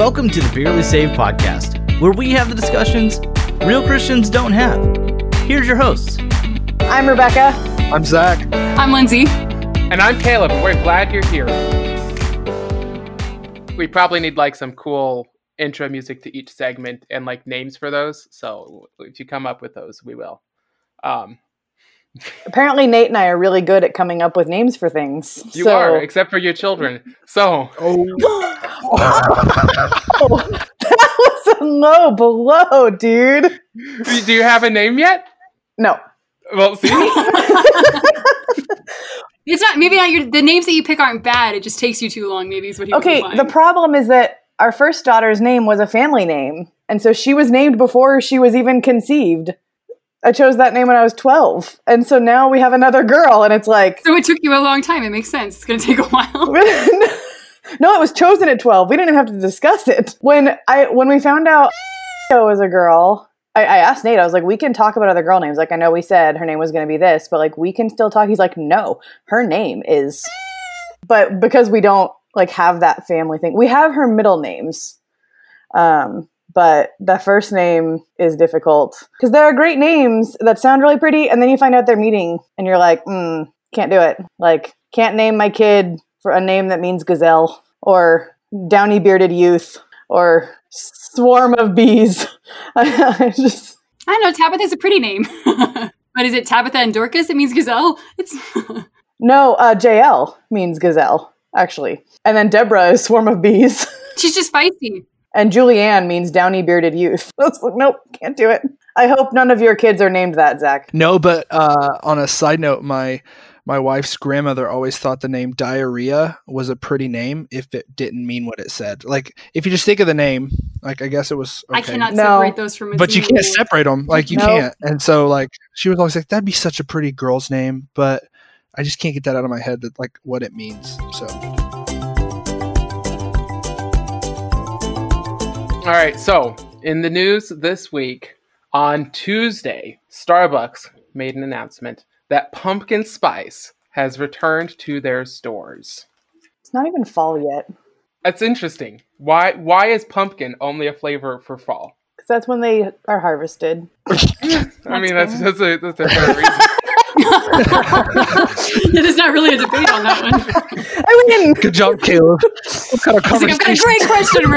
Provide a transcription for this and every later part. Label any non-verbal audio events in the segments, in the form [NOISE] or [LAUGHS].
Welcome to the Barely Saved podcast, where we have the discussions real Christians don't have. Here's your hosts. I'm Rebecca. I'm Zach. I'm Lindsay. And I'm Caleb. We're glad you're here. We probably need like some cool intro music to each segment and like names for those. So if you come up with those, we will. Um, [LAUGHS] Apparently, Nate and I are really good at coming up with names for things. you so- are, except for your children. So Oh, [GASPS] [LAUGHS] that was a low blow, dude. do do you have a name yet? No. Well, see, [LAUGHS] It's not maybe not your the names that you pick aren't bad. It just takes you too long. Maybe is what he Okay, the problem is that our first daughter's name was a family name. And so she was named before she was even conceived. I chose that name when I was 12. And so now we have another girl, and it's like, so it took you a long time. It makes sense. It's gonna take a while. [LAUGHS] [LAUGHS] no, it was chosen at 12. We didn't even have to discuss it. When I when we found out was a girl, I, I asked Nate, I was like, we can talk about other girl names. Like, I know we said her name was going to be this, but like, we can still talk. He's like, no, her name is. [LAUGHS] But because we don't like have that family thing, we have her middle names. Um, but the first name is difficult because there are great names that sound really pretty, and then you find out they're meeting, and you're like, mm, can't do it. Like, can't name my kid for a name that means gazelle or downy bearded youth or swarm of bees. [LAUGHS] I just I don't know. Tabitha's a pretty name, [LAUGHS] but is it Tabitha and Dorcas? It means gazelle. It's [LAUGHS] no. Uh, Jael means gazelle actually, and then Deborah is swarm of bees, she's just feisty. and Julianne means downy bearded youth. I was like, nope, can't do it. I hope none of your kids are named that, Zach. no, but uh, on a side note, my my wife's grandmother always thought the name diarrhea was a pretty name if it didn't mean what it said. Like if you just think of the name, like I guess it was. I cannot No. separate those from. its But you can't meaning. separate them. Like you No. can't. And so like she was always like, "That'd be such a pretty girl's name," but I just can't get that out of my head that like what it means. So all right. So in the news this week, on Tuesday, Starbucks made an announcement that pumpkin spice has returned to their stores. It's not even fall yet That's interesting. Why? Why is pumpkin only a flavor for fall? because that's when they are harvested. [LAUGHS] I mean, that's fair. that's a that's a fair reason. [LAUGHS] yeah, there's not really a debate on that one. I mean, good job, Caleb. what kind of He's like, I've got a conversation? great question. We're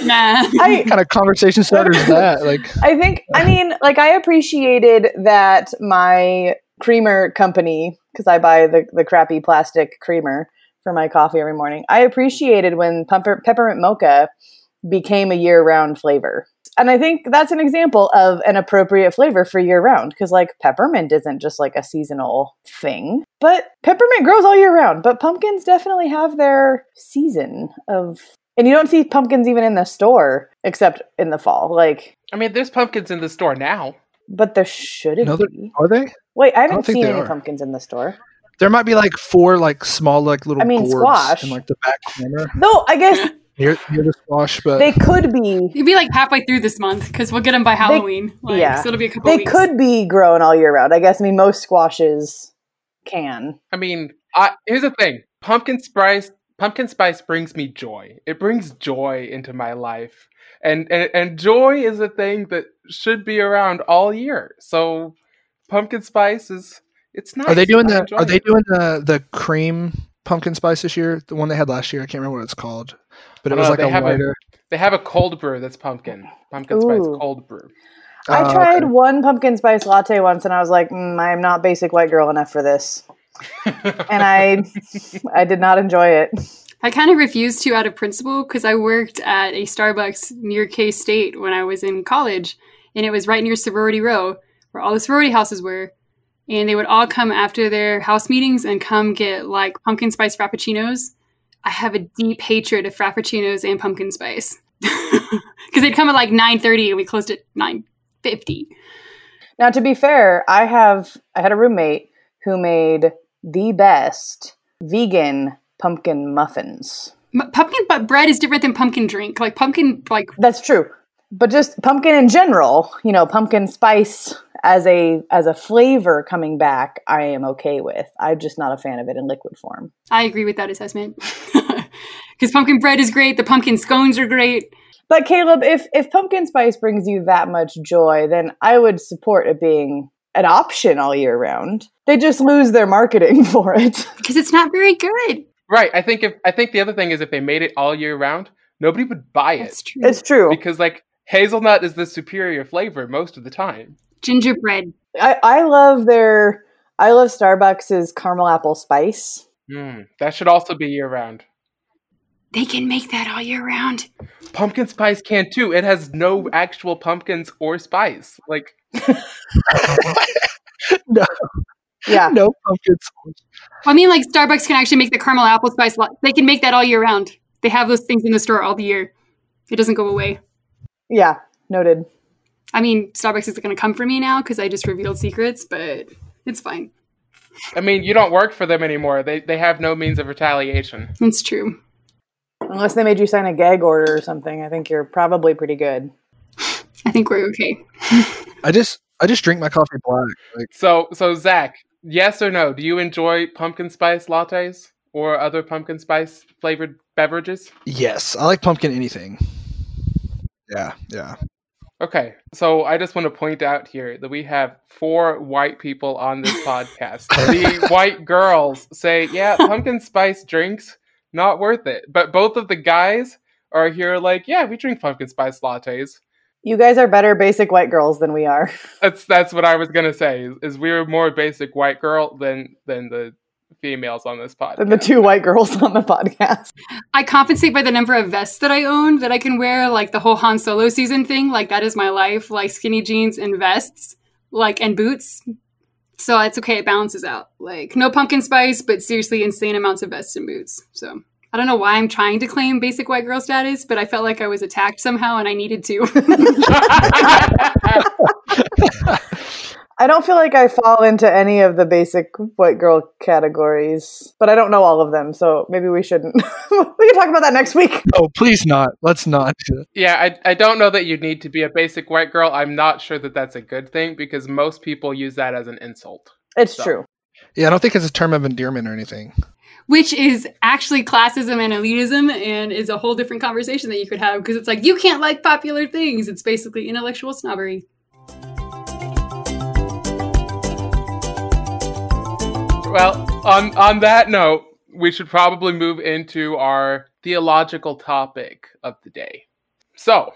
[LAUGHS] nah. I What kind of conversation starter is that? Like I think I mean like I appreciated that my creamer company because I buy the the crappy plastic creamer for my coffee every morning. I appreciated when pumper, peppermint mocha became a year round flavor. And I think that's an example of an appropriate flavor for year round because like peppermint isn't just like a seasonal thing. But peppermint grows all year round, but pumpkins definitely have their season of and you don't see pumpkins even in the store except in the fall. Like I mean, there's pumpkins in the store now. But there shouldn't no, they're- be. are they? Wait, I haven't think seen any are. pumpkins in the store. There might be like four like small like little I mean, gourds squash. in like the back corner No, I guess [LAUGHS] near, near the squash, but they could be. You'd be like halfway through this month because we'll get them by Halloween. like, yeah. so it'll be a couple They weeks. could be grown all year round. I guess. I mean, most squashes can. I mean, I, here's the thing: pumpkin spice. Pumpkin spice brings me joy. It brings joy into my life, and and, and joy is a thing that should be around all year. So, pumpkin spice is it's nice. are they doing the are they doing the the cream pumpkin spice this year? The one they had last year, I can't remember what it's called, but it was don't like know, a they have a- lighter. They have a cold brew that's pumpkin. Pumpkin spice cold brew. I Oh, tried okay. one pumpkin spice latte once, and I was like, mm, I am not basic white girl enough for this, and I, [LAUGHS] I did not enjoy it. I kind of refused to out of principle because I worked at a Starbucks near K State when I was in college, and it was right near Sorority Row where all the sorority houses were. And they would all come after their house meetings and come get like pumpkin spice frappuccinos. I have a deep hatred of frappuccinos and pumpkin spice [LAUGHS] because they'd come at like nine thirty and we closed at nine fifty. Now, to be fair, I have I had a roommate who made the best vegan pumpkin muffins. M- pumpkin but bread is different than pumpkin drink. Like pumpkin, like That's true. But just pumpkin in general, you know, pumpkin spice as a as a flavor coming back, I am okay with. I'm just not a fan of it in liquid form. I agree with that assessment. [LAUGHS] Because pumpkin bread is great. The pumpkin scones are great. But Caleb, if if pumpkin spice brings you that much joy, then I would support it being an option all year round. They just lose their marketing [LAUGHS] for it. Because it's not very good. Right. I think if I think the other thing is if they made it all year round, nobody would buy it That's true. It's true. because like hazelnut is the superior flavor most of the time. Gingerbread. I, I love their I love Starbucks' caramel apple spice. Mm, that should also be year round. They can make that all year round. Pumpkin spice can too. It has no actual pumpkins or spice. Like [LAUGHS] no, Yeah. no pumpkin sauce. I mean, like Starbucks can actually make the caramel apple spice. They can make that all year round. They have those things in the store all the year. It doesn't go away. Yeah. Noted. I mean, Starbucks is going to come for me now because I just revealed secrets, but it's fine. I mean, you don't work for them anymore. They they have no means of retaliation. It's true. Unless they made you sign a gag order or something, I think you're probably pretty good. I think we're okay. I just I just drink my coffee black. Like So so Zach, yes or no? Do you enjoy pumpkin spice lattes or other pumpkin spice flavored beverages? yes, I like pumpkin anything. Yeah, yeah. Okay, so I just want to point out here that we have four white people on this podcast. [LAUGHS] the white girls say, "Yeah, pumpkin spice drinks not worth it," but both of the guys are here like, "Yeah, we drink pumpkin spice lattes." You guys are better basic white girls than we are. That's that's what I was gonna say. Is, is we're more basic white girl than than the females on this podcast. Than the two white girls on the podcast. I compensate by the number of vests that I own that I can wear, like the whole Han Solo season thing. Like that is my life, like skinny jeans and vests, like and boots. So it's okay. It balances out. Like no pumpkin spice, but seriously insane amounts of vests and boots. So I don't know why I'm trying to claim basic white girl status, but I felt like I was attacked somehow and I needed to. [LAUGHS] [LAUGHS] I don't feel like I fall into any of the basic white girl categories, but I don't know all of them, so maybe we shouldn't. [LAUGHS] we can talk about that next week. Oh, please not. Let's not. Yeah, I, I don't know that you need to be a basic white girl. I'm not sure that that's a good thing because most people use that as an insult. It's So. true. Yeah, I don't think it's a term of endearment or anything. Which is actually classism and elitism and is a whole different conversation that you could have because it's like you can't like popular things. It's basically intellectual snobbery. Well, on on that note, we should probably move into our theological topic of the day. So,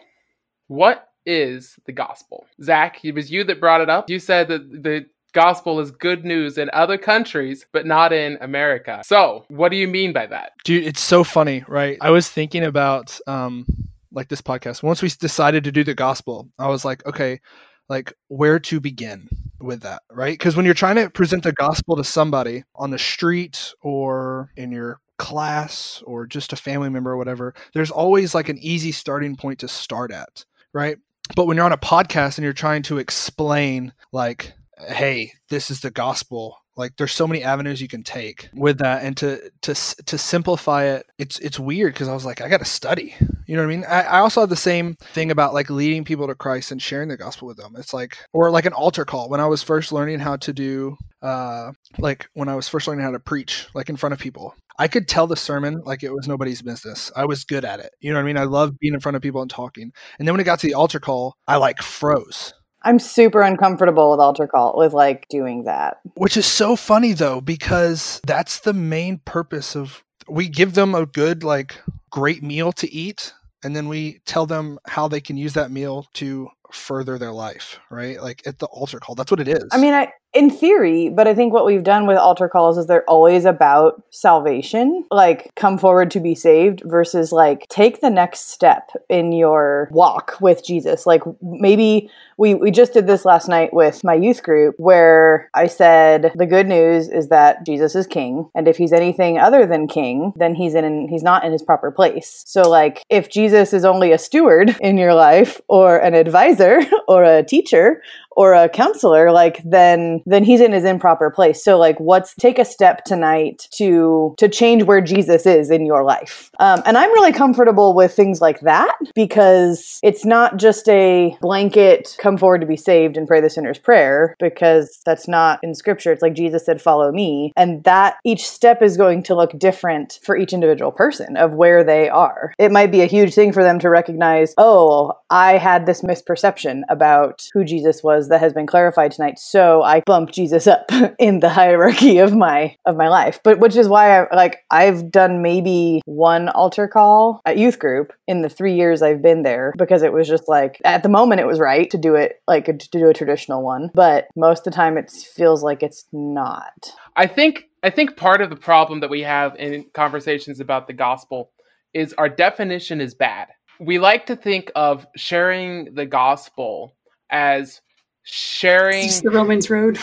what is the gospel? Zach, it was you that brought it up. You said that the gospel is good news in other countries, but not in America. So, what do you mean by that? Dude, it's so funny, right? I was thinking about um like this podcast. Once we decided to do the gospel, I was like, okay, like where to begin with that, right? Because when you're trying to present the gospel to somebody on the street or in your class or just a family member or whatever, there's always like an easy starting point to start at, right? But when you're on a podcast and you're trying to explain like hey, this is the gospel. Like there's so many avenues you can take with that, and to to to simplify it, it's it's weird because I was like, I got to study. You know what I mean? I, I also had the same thing about like leading people to Christ and sharing the gospel with them. It's like or like an altar call when I was first learning how to do uh like when I was first learning how to preach like in front of people. I could tell the sermon like it was nobody's business. I was good at it. You know what I mean? I love being in front of people and talking. And then when it got to the altar call, I like froze. I'm super uncomfortable with altar call with like doing that. Which is so funny though, because that's the main purpose of we give them a good, like great meal to eat, and then we tell them how they can use that meal to further their life, right? Like at the altar call. That's what it is. I mean, I in theory, but I think what we've done with altar calls is they're always about salvation, like come forward to be saved versus like take the next step in your walk with Jesus. Like maybe we we just did this last night with my youth group where I said the good news is that Jesus is king and if he's anything other than king, then he's in he's not in his proper place. So like if Jesus is only a steward in your life or an advisor [LAUGHS] or a teacher or a counselor, like then then he's in his improper place. So like what's take a step tonight to to change where Jesus is in your life. Um, and I'm really comfortable with things like that because it's not just a blanket come forward to be saved and pray the sinner's prayer because that's not in scripture. It's like Jesus said, follow me. And that each step is going to look different for each individual person of where they are. It might be a huge thing for them to recognize, oh, I had this misperception about who Jesus was that has been clarified tonight. So I bumped Jesus up [LAUGHS] in the hierarchy of my of my life. But which is why I like I've done maybe one altar call at youth group in the three years I've been there because it was just like at the moment it was right to do it like to do a traditional one. But most of the time it feels like it's not. I think I think part of the problem that we have in conversations about the gospel is our definition is bad. We like to think of sharing the gospel as sharing It's the Romans road.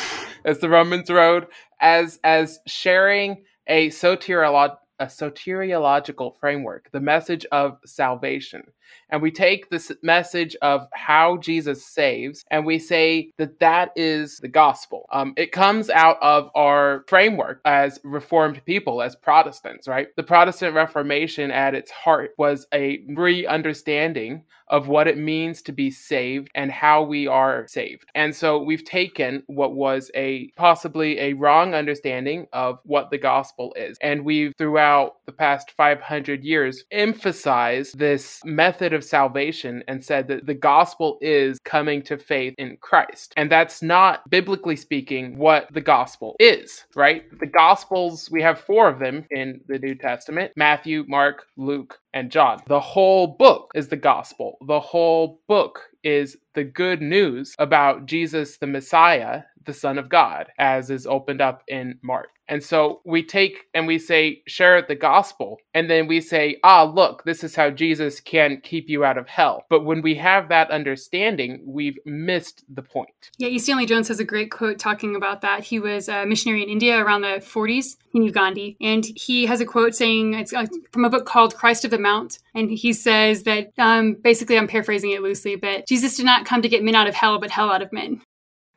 as the Romans road as as sharing a soteriolo- a soteriological framework, the message of salvation. And we take this message of how Jesus saves and we say that that is the gospel. Um, it comes out of our framework as Reformed people, as Protestants, right? The Protestant Reformation at its heart was a re understanding of what it means to be saved and how we are saved. And so we've taken what was a possibly a wrong understanding of what the gospel is. And we've throughout the past 500 years emphasized this method of salvation and said that the gospel is coming to faith in Christ. And that's not biblically speaking what the gospel is, right? The gospels, we have four of them in the New Testament Matthew, Mark, Luke, and John. The whole book is the gospel. The whole book is the good news about Jesus the Messiah, the Son of God, as is opened up in Mark. And so we take and we say, share the gospel. And then we say, ah, look, this is how Jesus can keep you out of hell. But when we have that understanding, we've missed the point. Yeah, E. Stanley Jones has a great quote talking about that. He was a missionary in India around the 40s. He knew Gandhi. And he has a quote saying, it's uh, from a book called Christ of the Mount. And he says that, um, basically, I'm paraphrasing it loosely, but Jesus did not come to get men out of hell, but hell out of men.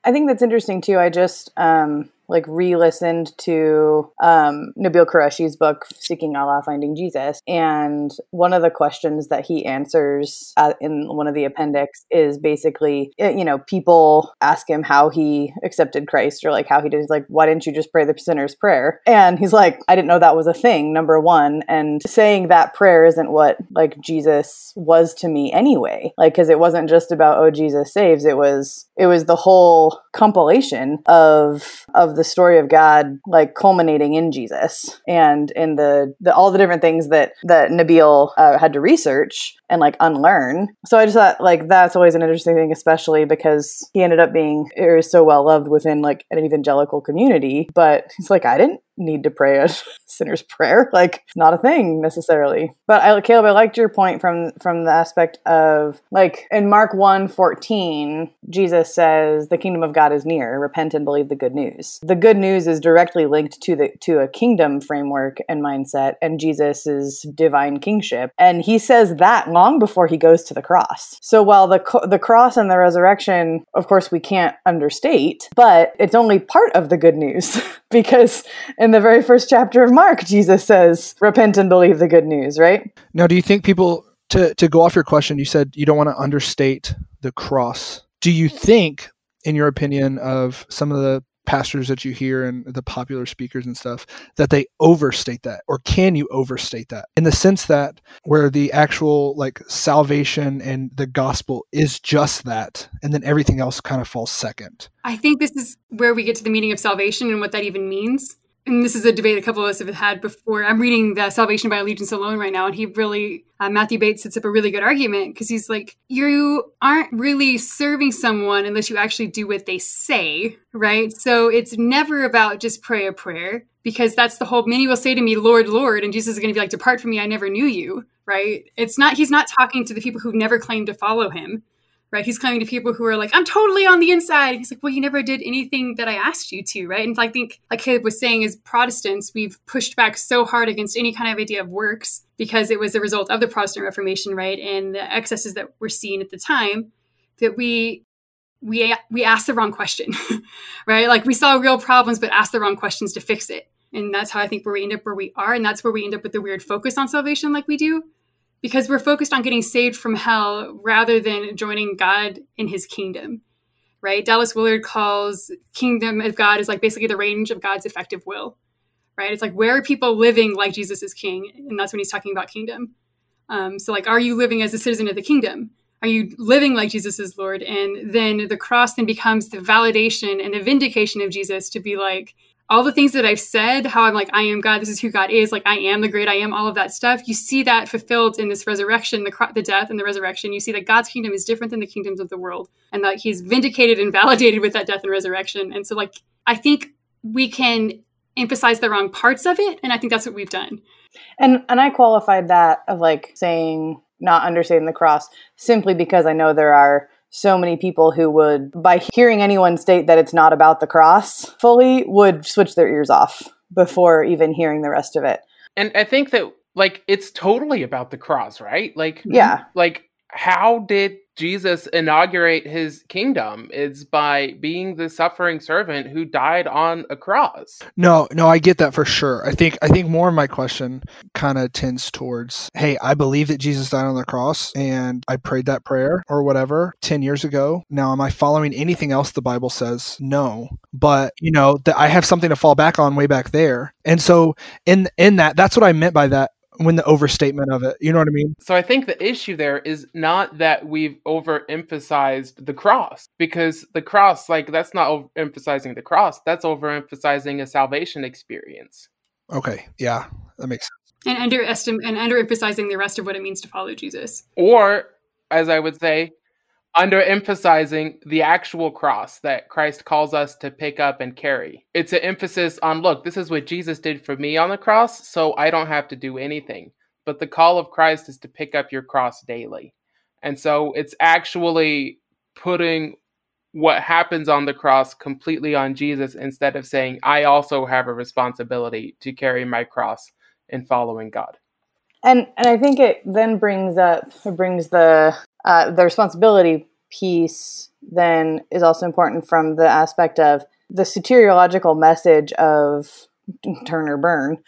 I think that's interesting too. I just um, like re-listened to um, Nabil Qureshi's book "Seeking Allah, Finding Jesus," and one of the questions that he answers uh, in one of the appendix is basically, uh, you know, people ask him how he accepted Christ or like how he did. He's like, "Why didn't you just pray the sinner's prayer?" And he's like, "I didn't know that was a thing." Number one, and saying that prayer isn't what like Jesus was to me anyway. Like, because it wasn't just about oh Jesus saves. It was it was the whole compilation of of the story of God like culminating in Jesus and in the, the all the different things that that Nabil uh, had to research and like unlearn. So I just thought like that's always an interesting thing, especially because he ended up being er, so well loved within like an evangelical community. But he's like, I didn't need to pray a [LAUGHS] sinner's prayer. [LAUGHS] Like not a thing necessarily. But I Caleb, I liked your point from from the aspect of like in Mark 1 14, Jesus says the kingdom of God is near, repent and believe the good news. The good news is directly linked to the to a kingdom framework and mindset and Jesus's divine kingship. And he says that long before he goes to the cross. So while the the cross and the resurrection, of course we can't understate, but it's only part of the good news [LAUGHS] because in the very first chapter of Mark, Jesus says, repent and believe the good news, right? Now, do you think people to to go off your question? You said you don't want to understate the cross. Do you think, in your opinion, of some of the pastors that you hear and the popular speakers and stuff that they overstate that or can you overstate that in the sense that where the actual like salvation and the gospel is just that and then everything else kind of falls second I think this is where we get to the meaning of salvation and what that even means. And this is a debate a couple of us have had before. I'm reading the Salvation by Allegiance Alone right now, and he really, uh, Matthew Bates sets up a really good argument because he's like, you aren't really serving someone unless you actually do what they say, right? So it's never about just pray a prayer because that's the whole, many will say to me, Lord, Lord, and Jesus is going to be like, depart from me, I never knew you, right? It's not, he's not talking to the people who've never claimed to follow him right? He's coming to people who are like, I'm totally on the inside. He's like, well, you never did anything that I asked you to, right? And I think, like Caleb was saying, as Protestants, we've pushed back so hard against any kind of idea of works because it was a result of the Protestant Reformation, right? And the excesses that were seen at the time that we we we asked the wrong question, [LAUGHS] right? Like we saw real problems, but asked the wrong questions to fix it. And that's how I think where we end up where we are, and that's where we end up with the weird focus on salvation, like we do, because we're focused on getting saved from hell rather than joining God in His kingdom, right? Dallas Willard calls kingdom of God is like basically the range of God's effective will, right? It's like where are people living like Jesus is King, and that's when he's talking about kingdom. Um, so, like, are you living as a citizen of the kingdom? Are you living like Jesus is Lord? And then the cross then becomes the validation and the vindication of Jesus to be like, all the things that I've said, how I'm like, I am God, this is who God is, like, I am the great I am, all of that stuff. You see that fulfilled in this resurrection, the, the death and the resurrection. You see that God's kingdom is different than the kingdoms of the world, and that He's vindicated and validated with that death and resurrection. And so, like, I think we can emphasize the wrong parts of it, and I think that's what we've done. And and I qualified that of like saying not understanding the cross simply because I know there are so many people who would by hearing anyone state that it's not about the cross fully would switch their ears off before even hearing the rest of it. And I think that like it's totally about the cross, right? Like Yeah. like how did Jesus inaugurate his kingdom? is by being the suffering servant who died on a cross. No, no, I get that for sure. I think I think more of my question kind of tends towards, hey, I believe that Jesus died on the cross and I prayed that prayer or whatever 10 years ago. Now am I following anything else the Bible says? No. But, you know, that I have something to fall back on way back there. And so in in that that's what I meant by that when the overstatement of it. You know what I mean? So I think the issue there is not that we've overemphasized the cross, because the cross, like, that's not overemphasizing the cross, that's overemphasizing a salvation experience. Okay. Yeah. That makes sense. And underestimate and underemphasizing the rest of what it means to follow Jesus. Or, as I would say, underemphasizing the actual cross that Christ calls us to pick up and carry. It's an emphasis on look, this is what Jesus did for me on the cross, so I don't have to do anything. But the call of Christ is to pick up your cross daily. And so it's actually putting what happens on the cross completely on Jesus instead of saying, I also have a responsibility to carry my cross in following God. And and I think it then brings up brings the uh, the responsibility piece then is also important from the aspect of the soteriological message of [LAUGHS] turn or burn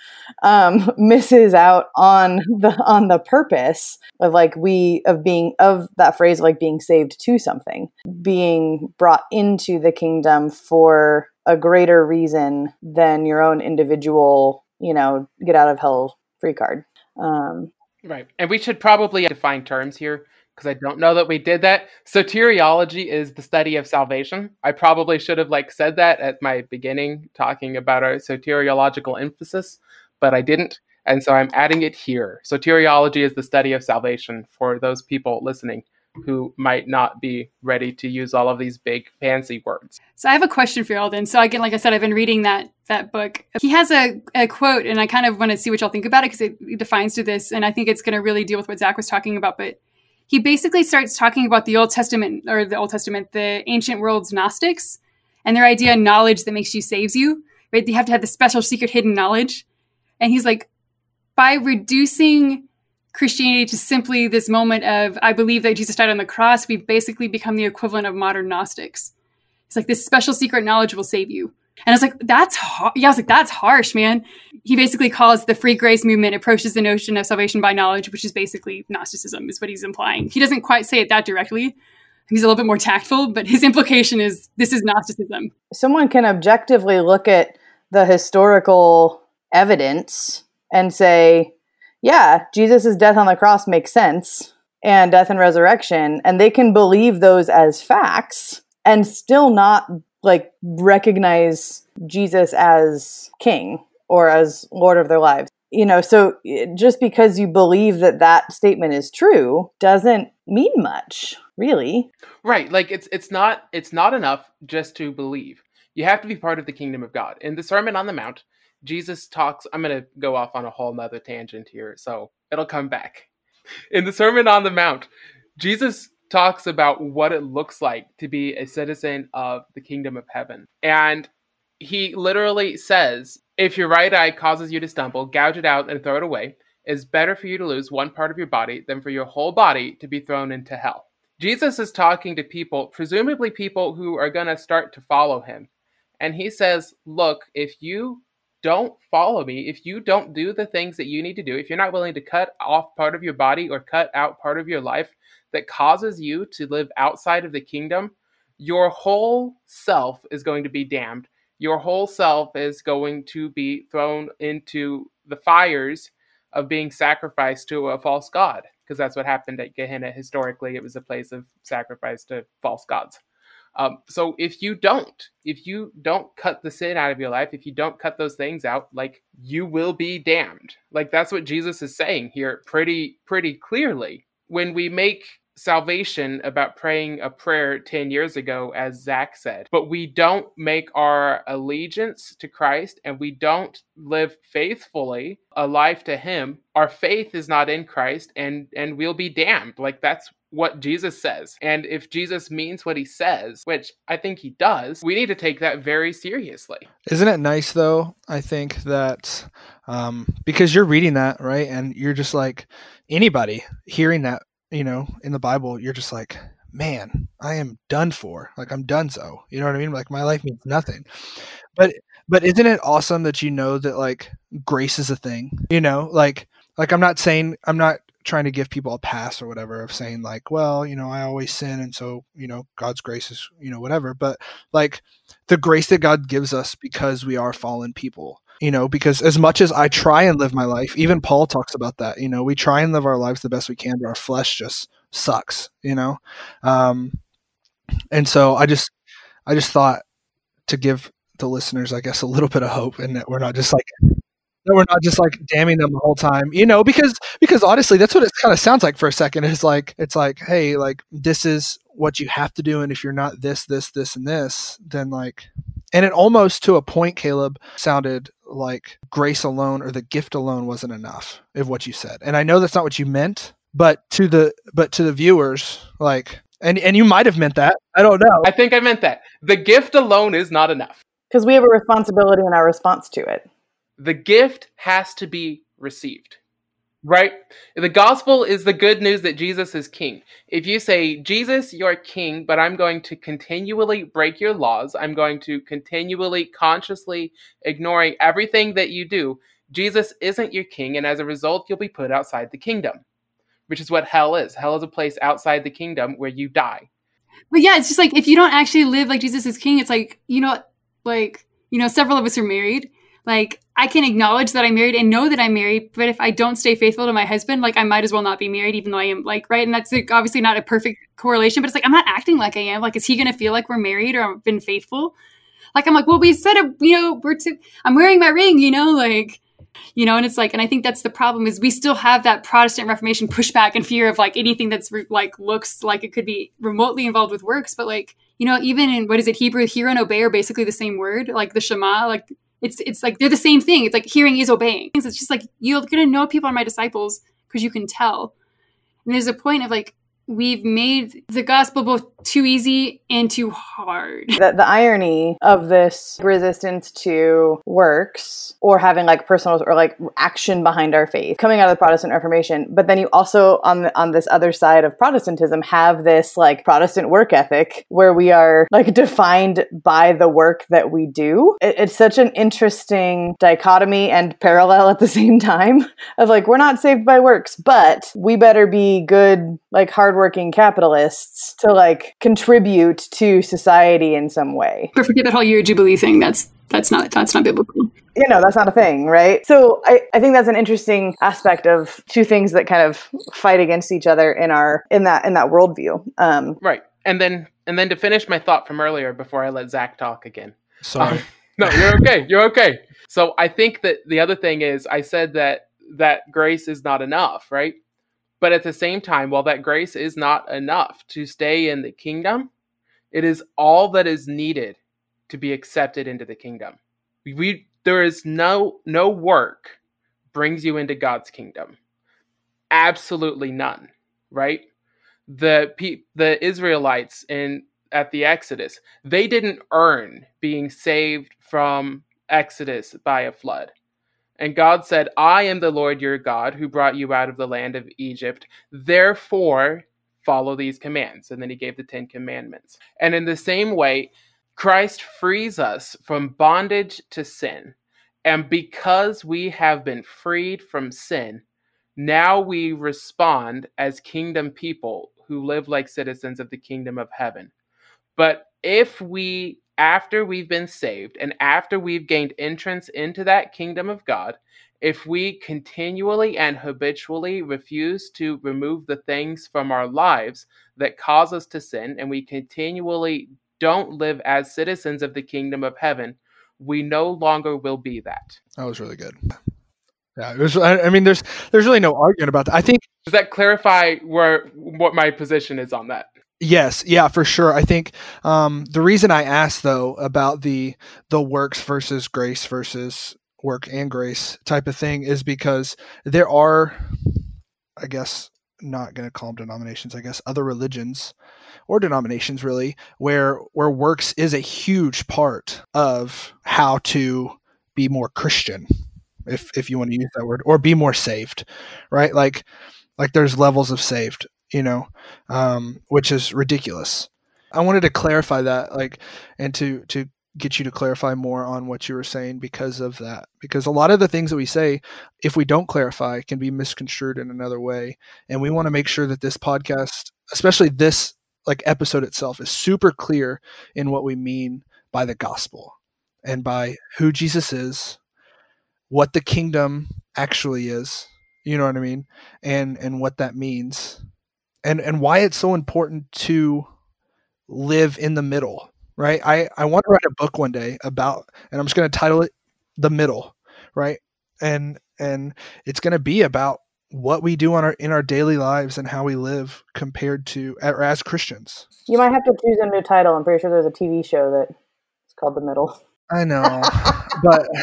um, [LAUGHS] misses out on the on the purpose of like we of being of that phrase like being saved to something being brought into the kingdom for a greater reason than your own individual you know get out of hell free card um, Right. And we should probably define terms here because I don't know that we did that. Soteriology is the study of salvation. I probably should have like said that at my beginning talking about our soteriological emphasis, but I didn't. And so I'm adding it here. Soteriology is the study of salvation for those people listening who might not be ready to use all of these big fancy words. So I have a question for y'all then. So again, like I said, I've been reading that that book. He has a, a quote, and I kind of want to see what y'all think about it because it, it defines to this, and I think it's going to really deal with what Zach was talking about. But he basically starts talking about the Old Testament or the Old Testament, the ancient world's Gnostics, and their idea of knowledge that makes you saves you. Right? You have to have the special secret hidden knowledge, and he's like, by reducing Christianity to simply this moment of I believe that Jesus died on the cross, we've basically become the equivalent of modern Gnostics. It's like this special secret knowledge will save you. And I was like, that's har-. yeah, I was like, that's harsh, man. He basically calls the free grace movement approaches the notion of salvation by knowledge, which is basically Gnosticism, is what he's implying. He doesn't quite say it that directly. He's a little bit more tactful, but his implication is this is Gnosticism. someone can objectively look at the historical evidence and say, yeah, Jesus' death on the cross makes sense and death and resurrection, and they can believe those as facts and still not like recognize Jesus as king or as lord of their lives. You know, so eh, just because you believe that that statement is true doesn't mean much, really. Right. Like it's it's not it's not enough just to believe. You have to be part of the kingdom of God. In the Sermon on the Mount, Jesus talks I'm gonna go off on a whole nother tangent here, so it'll come back. In the Sermon on the Mount, Jesus talks about what it looks like to be a citizen of the kingdom of heaven. And he literally says, if your right eye causes you to stumble, gouge it out and throw it away. It's better for you to lose one part of your body than for your whole body to be thrown into hell. Jesus is talking to people, presumably people who are going to start to follow him. And he says, Look, if you don't follow me, if you don't do the things that you need to do, if you're not willing to cut off part of your body or cut out part of your life that causes you to live outside of the kingdom, your whole self is going to be damned. Your whole self is going to be thrown into the fires of being sacrificed to a false god, because that's what happened at Gehenna historically. It was a place of sacrifice to false gods. Um, so if you don't, if you don't cut the sin out of your life, if you don't cut those things out, like you will be damned. Like that's what Jesus is saying here pretty pretty clearly. When we make salvation about praying a prayer 10 years ago, as Zach said, but we don't make our allegiance to Christ and we don't live faithfully a life to Him, our faith is not in Christ and, and we'll be damned. Like that's what Jesus says. And if Jesus means what he says, which I think he does, we need to take that very seriously. Isn't it nice though? I think that um, because you're reading that, right? And you're just like anybody hearing that you know, in the Bible, you're just like, man, I am done for. Like I'm done so. You know what I mean? Like my life means nothing. But but isn't it awesome that you know that like grace is a thing? You know, like like I'm not saying I'm not trying to give people a pass or whatever of saying like, well, you know, I always sin and so, you know, God's grace is, you know, whatever. But like the grace that God gives us because we are fallen people you know because as much as i try and live my life even paul talks about that you know we try and live our lives the best we can but our flesh just sucks you know? Um and so i just i just thought to give the listeners i guess a little bit of hope and that we're not just like that we're not just like damning them the whole time you know because because honestly that's what it kind of sounds like for a second. Is like it's like hey like this is what you have to do and if you're not this this this and this then like and it almost to a point caleb sounded like grace alone or the gift alone wasn't enough of what you said. And I know that's not what you meant, but to the but to the viewers, like and and you might have meant that. I don't know. I think I meant that. The gift alone is not enough. Because we have a responsibility in our response to it. The gift has to be received. Right? The gospel is the good news that Jesus is king. If you say, Jesus, you're king, but I'm going to continually break your laws, I'm going to continually, consciously ignoring everything that you do, Jesus isn't your king, and as a result, you'll be put outside the kingdom, which is what hell is. Hell is a place outside the kingdom where you die. But yeah, it's just like if you don't actually live like Jesus is king, it's like, you know, like, you know, several of us are married like I can acknowledge that I'm married and know that I'm married, but if I don't stay faithful to my husband, like I might as well not be married, even though I am like right. And that's like, obviously not a perfect correlation, but it's like I'm not acting like I am. Like, is he going to feel like we're married or I've been faithful? Like I'm like, well, we said it, you know, we're to, I'm wearing my ring, you know, like, you know, and it's like, and I think that's the problem is we still have that Protestant Reformation pushback and fear of like anything that's re- like looks like it could be remotely involved with works, but like, you know, even in what is it, Hebrew, hear and obey are basically the same word, like the Shema, like it's it's like they're the same thing. It's like hearing is obeying. It's just like you're gonna know people are my disciples because you can tell. And there's a point of like we've made the gospel both too easy and too hard. The, the irony of this resistance to works or having like personal or like action behind our faith coming out of the Protestant Reformation, but then you also on the, on this other side of Protestantism have this like Protestant work ethic where we are like defined by the work that we do. It, it's such an interesting dichotomy and parallel at the [LAUGHS] same time of like we're not saved by works, but we better be good like hardworking capitalists to like contribute to society in some way. But forget that whole year jubilee thing. That's that's not that's not biblical. You know, that's not a thing, right? So I, I think that's an interesting aspect of two things that kind of fight against each other in our in that in that worldview. Um, right. And then and then to finish my thought from earlier before I let Zach talk again. Sorry. Um, no, you're okay. You're okay. So I think that the other thing is I said that that grace is not enough, right? But at the same time, while that grace is not enough to stay in the kingdom, it is all that is needed to be accepted into the kingdom. We there is no no work brings you into God's kingdom. Absolutely none, right? The the Israelites in at the Exodus, they didn't earn being saved from Exodus by a flood. And God said, I am the Lord your God who brought you out of the land of Egypt. Therefore, follow these commands. And then he gave the Ten Commandments. And in the same way, Christ frees us from bondage to sin. And because we have been freed from sin, now we respond as kingdom people who live like citizens of the kingdom of heaven. But if we, after we've been saved and after we've gained entrance into that kingdom of God, if we continually and habitually refuse to remove the things from our lives that cause us to sin, and we continually don't live as citizens of the kingdom of heaven, we no longer will be that. That was really good. Yeah, it was. I, mean, there's there's really no argument about that. I think Does that clarify where what my position is on that? Yes, yeah, for sure. I think um, the reason I asked though about the the works versus grace versus work and grace type of thing is because there are, I guess, not going to call them denominations. I guess other religions or denominations really where where works is a huge part of how to be more Christian, if if you want to use that word, or be more saved, right? Like like there's levels of saved, you know, um, which is ridiculous. I wanted to clarify that, like, and to to get you to clarify more on what you were saying because of that. Because a lot of the things that we say, if we don't clarify, can be misconstrued in another way. And we want to make sure that this podcast, especially this like episode itself, is super clear in what we mean by the gospel and by who Jesus is, what the kingdom actually is. You know what I mean? And and what that means. And and why it's so important to live in the middle right? I, I want to write a book one day about, and I'm just going to title it "The Middle," right? And and it's going to be about what we do on our in our daily lives and how we live compared to or as Christians. You might have to choose a new title. I'm pretty sure there's a TV show that it's called The Middle. I know, but [LAUGHS]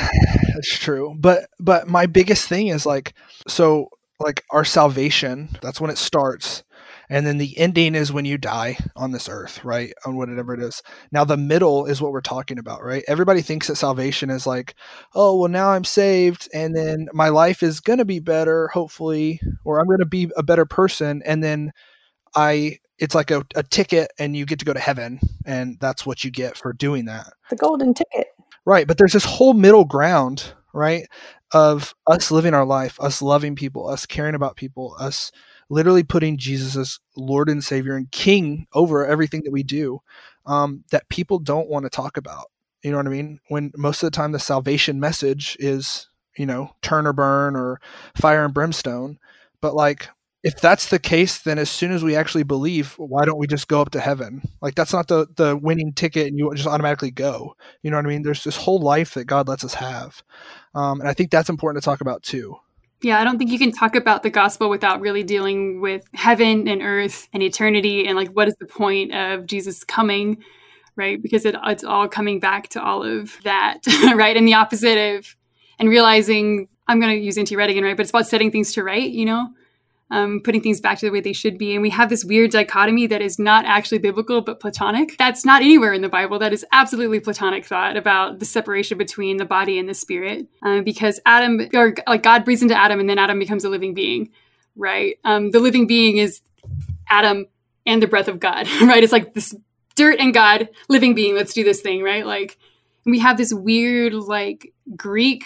it's true. But but my biggest thing is like so like our salvation. That's when it starts and then the ending is when you die on this earth right? On whatever it is. Now the middle is what we're talking about right? Everybody thinks that salvation is like oh well now i'm saved and then my life is going to be better hopefully or i'm going to be a better person and then i it's like a, a ticket and you get to go to heaven and that's what you get for doing that. The golden ticket. right but there's this whole middle ground right of us living our life us loving people us caring about people us literally putting Jesus as Lord and Savior and King over everything that we do um, that people don't want to talk about. You know what I mean? When most of the time the salvation message is, you know, turn or burn or fire and brimstone. But like, if that's the case, then as soon as we actually believe, why don't we just go up to heaven? Like that's not the the winning ticket, and you just automatically go. You know what I mean? There's this whole life that God lets us have, um, and I think that's important to talk about too. Yeah, I don't think you can talk about the gospel without really dealing with heaven and earth and eternity and like what is the point of Jesus coming, right? Because it, it's all coming back to all of that, [LAUGHS] right? And the opposite of, and realizing, I'm going to use N.T. Wright again, right? But it's about setting things to right, you know? Um, putting things back to the way they should be. And we have this weird dichotomy that is not actually biblical, but Platonic. That's not anywhere in the Bible. That is absolutely Platonic thought about the separation between the body and the spirit. Um, because Adam, or like God breathes into Adam and then Adam becomes a living being, right? Um, the living being is Adam and the breath of God, [LAUGHS] right? It's like this dirt and God, living being. Let's do this thing, right? Like, we have this weird, like, Greek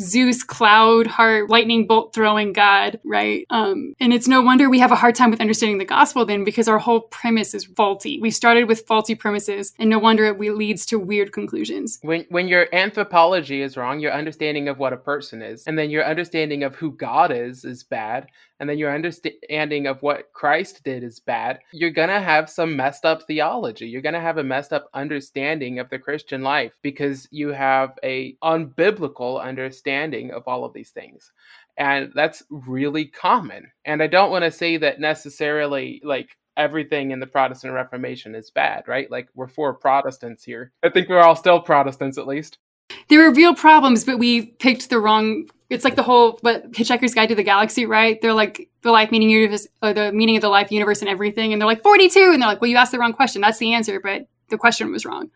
Zeus cloud heart lightning bolt throwing god, right? Um, and it's no wonder we have a hard time with understanding the gospel then because our whole premise is faulty. We started with faulty premises, and no wonder it leads to weird conclusions. When when your anthropology is wrong, your understanding of what a person is, and then your understanding of who God is is bad, and then your understanding of what Christ did is bad, you're going to have some messed up theology. You're going to have a messed up understanding of the Christian life because you have a unbiblical understanding of all of these things. And that's really common. And I don't want to say that necessarily like everything in the Protestant Reformation is bad, right? Like we're for Protestants here. I think we're all still Protestants at least. There were real problems, but we picked the wrong it's like the whole but Hitchhiker's Guide to the Galaxy, right? They're like the life meaning universe or the meaning of the life universe and everything, and they're like 42, and they're like, well, you asked the wrong question. That's the answer, but the question was wrong.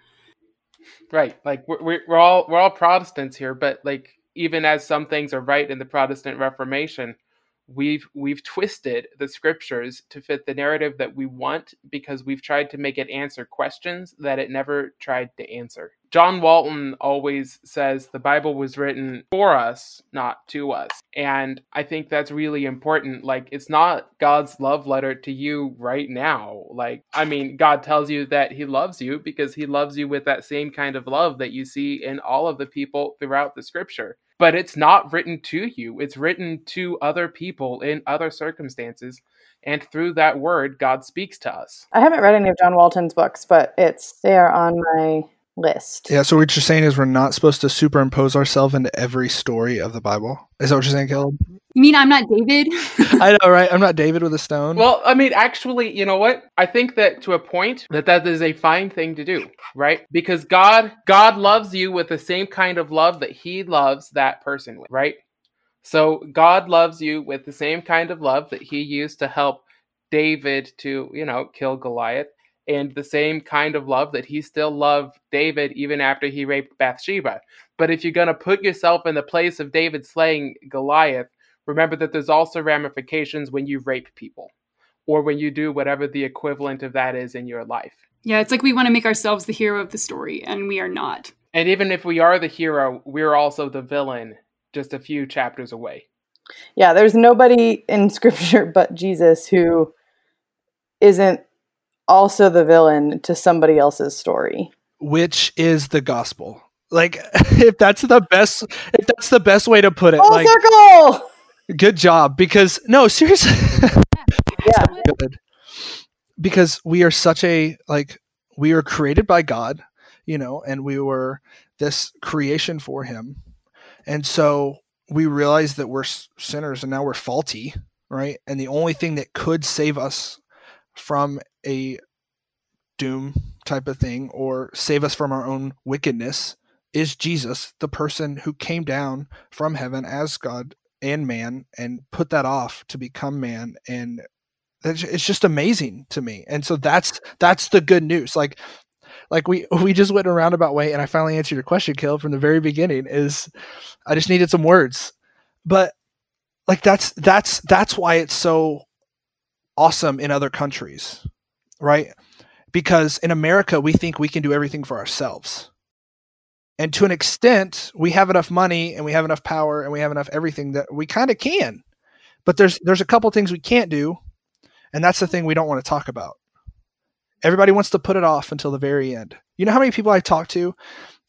Right. Like we're we're all we're all Protestants here, but like even as some things are right in the Protestant Reformation, we've we've twisted the scriptures to fit the narrative that we want because we've tried to make it answer questions that it never tried to answer. John Walton always says the Bible was written for us, not to us. And I think that's really important. Like, it's not God's love letter to you right now. Like, I mean, God tells you that He loves you because He loves you with that same kind of love that you see in all of the people throughout the scripture but it's not written to you. It's written to other people in other circumstances. And through that word, God speaks to us. I haven't read any of John Walton's books, but it's they are on my list. Yeah, so what you're saying is we're not supposed to superimpose ourselves into every story of the Bible. Is that what you're saying, Caleb? You mean I'm not David? [LAUGHS] I know, right? I'm not David with a stone. Well, I mean, actually, you know what? I think that to a point that that is a fine thing to do, right? Because God, God loves you with the same kind of love that He loves that person with, right? So God loves you with the same kind of love that He used to help David to, you know, kill Goliath, and the same kind of love that He still loved David even after he raped Bathsheba. But if you're gonna put yourself in the place of David slaying Goliath remember that there's also ramifications when you rape people or when you do whatever the equivalent of that is in your life. Yeah, it's like we want to make ourselves the hero of the story, and we are not. And even if we are the hero, we're also the villain just a few chapters away. Yeah, there's nobody in [LAUGHS] scripture but Jesus who isn't also the villain to somebody else's story. Which is the gospel. Like [LAUGHS] if that's the best if that's the best way to put it. Full like, circle! Good job. Because no, seriously. [LAUGHS] Yeah. good. Because we are such a like we are created by God, you know, and we were this creation for him. And so we realize that we're sinners and now we're faulty, right? And the only thing that could save us from a doom type of thing or save us from our own wickedness is Jesus, the person who came down from heaven as God and man and put that off to become man. And it's just amazing to me. And so that's that's the good news. Like like we we just went a roundabout way and i finally answered your question kill from the very beginning is i just needed some words. But like that's that's that's why it's so awesome in other countries right? Because in america we think we can do everything for ourselves. And to an extent we have enough money and we have enough power and we have enough everything that we kind of can. But there's there's a couple things we can't do and that's the thing we don't want to talk about. Everybody wants to put it off until the very end. You know how many people i talk to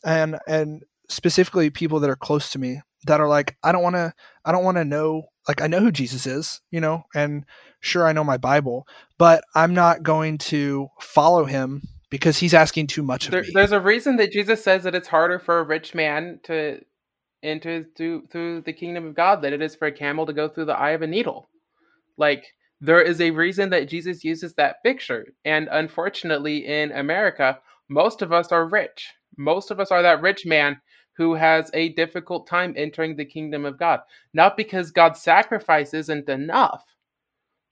and and specifically people that are close to me that are like i don't want to i don't want to know like i know who jesus is you know? And sure i know my bible but i'm not going to follow him because he's asking too much of There, me there's a reason that Jesus says that it's harder for a rich man to enter through through the kingdom of God than it is for a camel to go through the eye of a needle. Like there is a reason that Jesus uses that picture, and unfortunately, in America, most of us are rich. Most of us are that rich man who has a difficult time entering the kingdom of God, not because God's sacrifice isn't enough,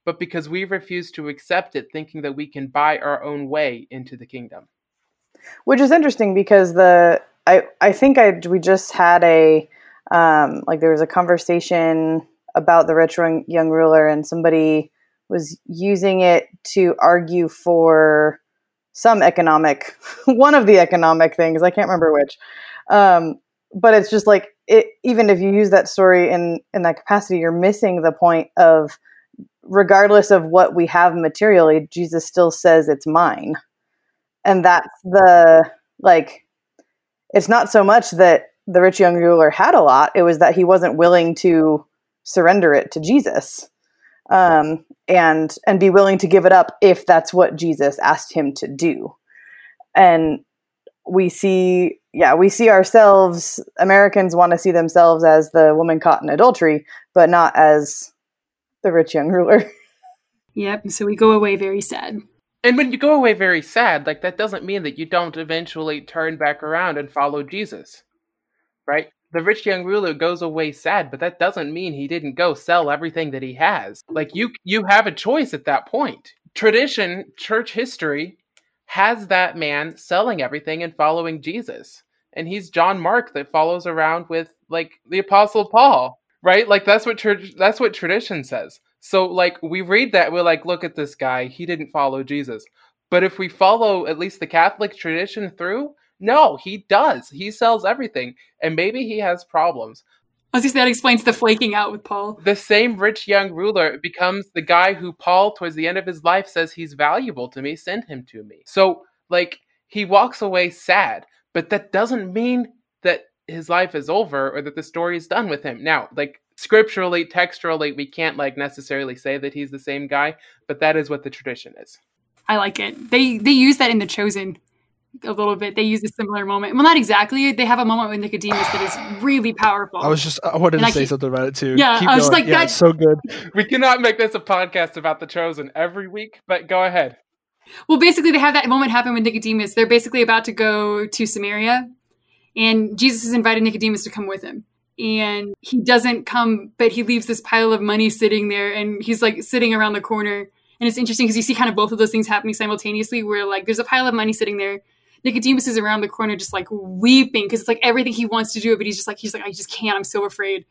but because we refuse to accept it, thinking that we can buy our own way into the kingdom. which is interesting because the I I think I we just had a um, like there was a conversation about the rich young, ruler and somebody was using it to argue for some economic [LAUGHS] one of the economic things I can't remember which um, but it's just like it even if you use that story in in that capacity you're missing the point of regardless of what we have materially Jesus still says it's mine. And that's the like it's not so much that the rich young ruler had a lot it was that he wasn't willing to surrender it to jesus um, and and be willing to give it up if that's what jesus asked him to do. And we see yeah we see ourselves americans want to see themselves as the woman caught in adultery but not as the rich young ruler [LAUGHS] Yep. So we go away very sad. And when you go away very sad, like that doesn't mean that you don't eventually turn back around and follow Jesus. Right? The rich young ruler goes away sad, but that doesn't mean he didn't go sell everything that he has. Like you you have a choice at that point. Tradition, church history has that man selling everything and following Jesus. And he's John Mark that follows around with like the apostle Paul. Right? Like that's what tra- that's what tradition says. So like we read that we're like, look at this guy, he didn't follow Jesus. But if we follow at least the Catholic tradition through, no, he does. He sells everything, and maybe he has problems. I was just that explains the flaking out with Paul. The same rich young ruler becomes the guy who Paul, towards the end of his life, says he's valuable to me. Send him to me. So like he walks away sad, but that doesn't mean that his life is over or that the story is done with him. Now, like scripturally, textually, we can't like necessarily say that he's the same guy, but that is what the tradition is. I like it. They they use that in the Chosen a little bit. They use a similar moment. Well, not exactly. They have a moment with Nicodemus that is really powerful. I was just I wanted And to I say keep- something about it too. Yeah, Keep I was going. like, yeah, that- it's so good. [LAUGHS] We cannot make this a podcast about the chosen every week, but go ahead. Well, basically, they have that moment happen with Nicodemus. They're basically about to go to Samaria, and Jesus has invited Nicodemus to come with him. And he doesn't come, but he leaves this pile of money sitting there, and he's like sitting around the corner. And it's interesting because you see kind of both of those things happening simultaneously, where like there's a pile of money sitting there. Nicodemus is around the corner just like weeping because it's like everything he wants to do, but he's just like, he's like, I just can't. I'm so afraid.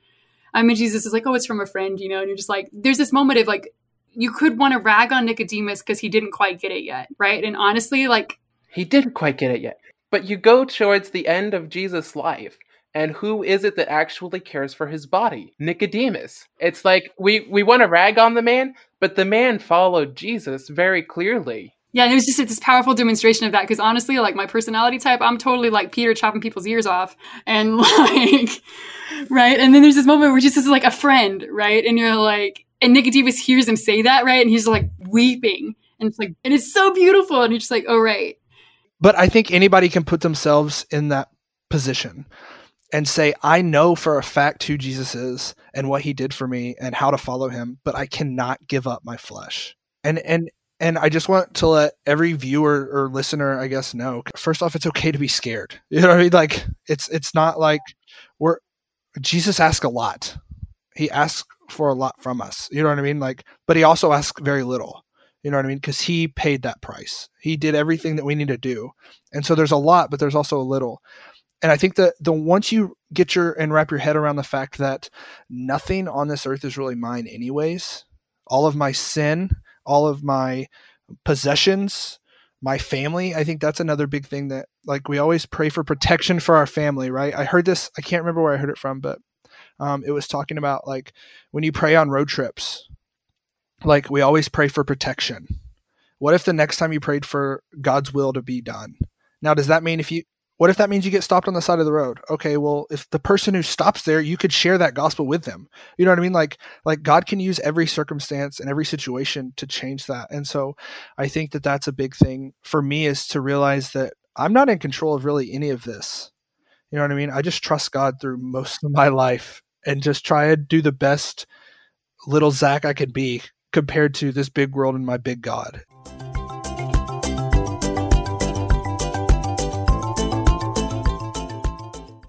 I mean, Jesus is like, oh, it's from a friend, you know, and you're just like, there's this moment of like, you could want to rag on Nicodemus because he didn't quite get it yet, right? And honestly, like, He didn't quite get it yet. But you go towards the end of Jesus' life, and who is it that actually cares for his body? Nicodemus. It's like we, we want to rag on the man, but the man followed Jesus very clearly. yeah, and it was just this powerful demonstration of that because honestly, like my personality type, I'm totally like Peter chopping people's ears off, and [LAUGHS] like, right? And then there's this moment where Jesus is like a friend, right? And you're like, and Nicodemus hears him say that, right? And he's like weeping, and it's like, and it's so beautiful, and you're just like, oh right, But I think anybody can put themselves in that position and say, I know for a fact who Jesus is and what he did for me and how to follow him, but I cannot give up my flesh. And and and I just want to let every viewer or listener, I guess, know. First off, it's okay to be scared. [LAUGHS] You know what I mean? Like it's it's not like we're Jesus asks a lot. He asks for a lot from us. You know what I mean? Like, but he also asks very little. You know what I mean? Because he paid that price. He did everything that we need to do. And so there's a lot, but there's also a little. And I think that the once you get your and wrap your head around the fact that nothing on this earth is really mine anyways. All of my sin, all of my possessions, my family, I think that's another big thing that like we always pray for protection for our family, right? I heard this, I can't remember where I heard it from, but um, it was talking about like when you pray on road trips, like we always pray for protection. What if the next time you prayed for God's will to be done? Now, does that mean if you, what if that means you get stopped on the side of the road? Okay, well, if the person who stops there, you could share that gospel with them. You know what I mean? Like, like God can use every circumstance and every situation to change that. And so, I think that that's a big thing for me is to realize that I'm not in control of really any of this. You know what I mean? I just trust God through most of my life and just try to do the best little Zach I could be compared to this big world and my big God.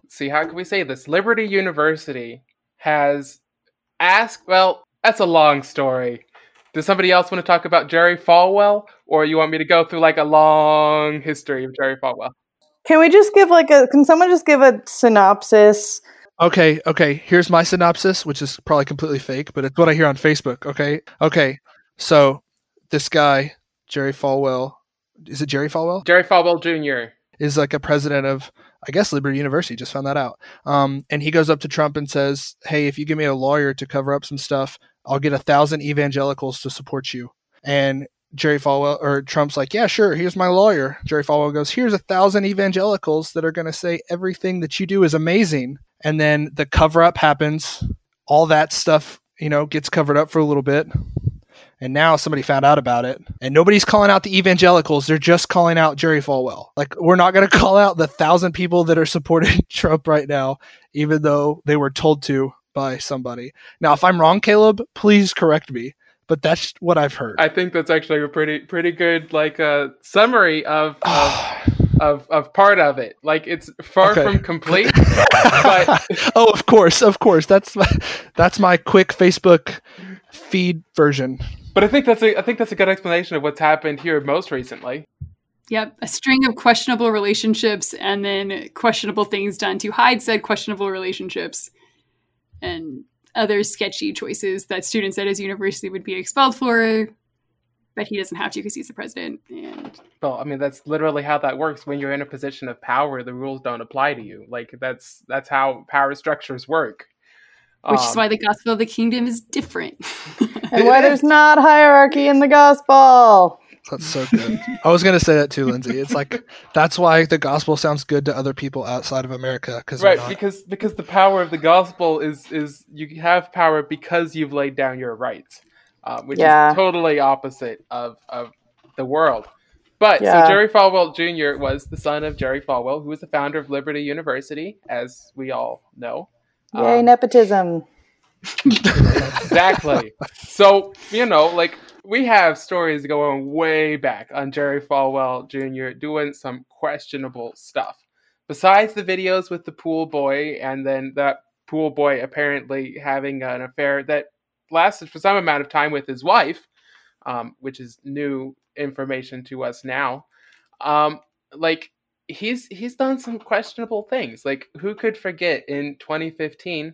See, how can we say this? Liberty University has asked, well, that's a long story. Does somebody else want to talk about Jerry Falwell? Or you want me to go through like a long history of Jerry Falwell? Can we just give like a? Can someone just give a synopsis? Okay, okay. Here's my synopsis, which is probably completely fake, but it's what I hear on Facebook. Okay, okay. So this guy, Jerry Falwell, is it Jerry Falwell? Jerry Falwell Jr. Is like a president of, I guess, Liberty University. Just found that out. Um, and he goes up to Trump and says, "Hey, if you give me a lawyer to cover up some stuff, I'll get a thousand evangelicals to support you." And Jerry Falwell or Trump's like, "Yeah, sure. Here's my lawyer." Jerry Falwell goes, "Here's a thousand evangelicals that are going to say everything that you do is amazing." And then the cover up happens. All that stuff, you know, gets covered up for a little bit. And now somebody found out about it. And nobody's calling out the evangelicals. They're just calling out Jerry Falwell. Like, we're not going [LAUGHS] to call out the thousand people that are supporting [LAUGHS] Trump right now, even though they were told to by somebody. Now, if I'm wrong, Caleb, please correct me. But that's what I've heard. I think that's actually a pretty pretty good like uh, summary of, [SIGHS] of of of part of it. Like it's far Okay. from complete, [LAUGHS] but oh, of course, of course. That's my, that's my quick Facebook feed version. but I think that's a I think that's a good explanation of what's happened here most recently. Yep, a string of questionable relationships and then questionable things done to hide said questionable relationships. And other sketchy choices that students at his university would be expelled for, but he doesn't have to because he's the president. And Well, I mean that's literally how that works. When you're in a position of power, the rules don't apply to you. Like that's that's how power structures work. which is Um, why the gospel of the kingdom is different. And why there's not hierarchy in the gospel. That's so good. I was gonna say that too, Lindsay. It's like that's why the gospel sounds good to other people outside of America because right because because the power of the gospel is is you have power because you've laid down your rights uh, which Yeah. is totally opposite of of the world but Yeah. so jerry falwell jr was the son of jerry falwell who was the founder of liberty university as we all know Yay, Um, nepotism. exactly [LAUGHS] so you know like we have stories going way back on jerry falwell jr doing some questionable stuff besides the videos with the pool boy and then that pool boy apparently having an affair that lasted for some amount of time with his wife um, which is new information to us now um, like he's he's done some questionable things like who could forget in 2015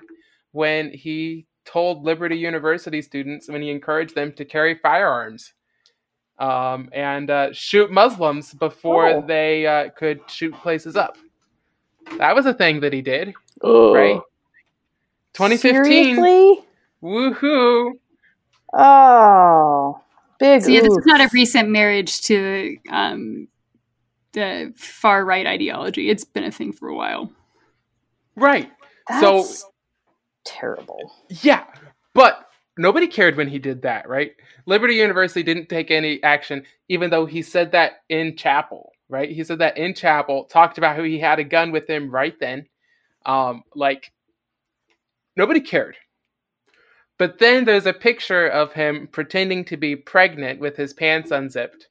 when he told Liberty University students when he encouraged them to carry firearms um, and uh, shoot Muslims before Oh. they uh, could shoot places up. That was a thing that he did, Ugh. right? 2015. Seriously? Woohoo! Oh, big. so yeah, this is not a recent marriage to um, the far right ideology. It's been a thing for a while. Right. So- terrible. Yeah, but nobody cared when he did that, right? Liberty University didn't take any action, even though he said that in chapel, right? He said that in chapel, talked about how he had a gun with him right then. Um, like, nobody cared. But then there's a picture of him pretending to be pregnant with his pants unzipped.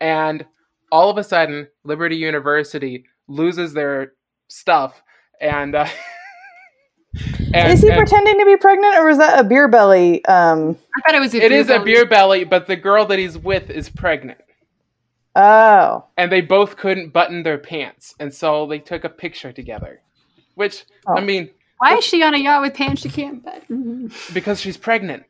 And all of a sudden, Liberty University loses their stuff. And, uh, [LAUGHS] and- is he and- pretending to be pregnant, or is that a beer belly? Um. I thought it was a It is a beer belly, but the girl that he's with is pregnant. Oh. And they both couldn't button their pants. And so they took a picture together. Which, I Oh. mean, Why is she on a yacht with pants she can't button? because she's pregnant.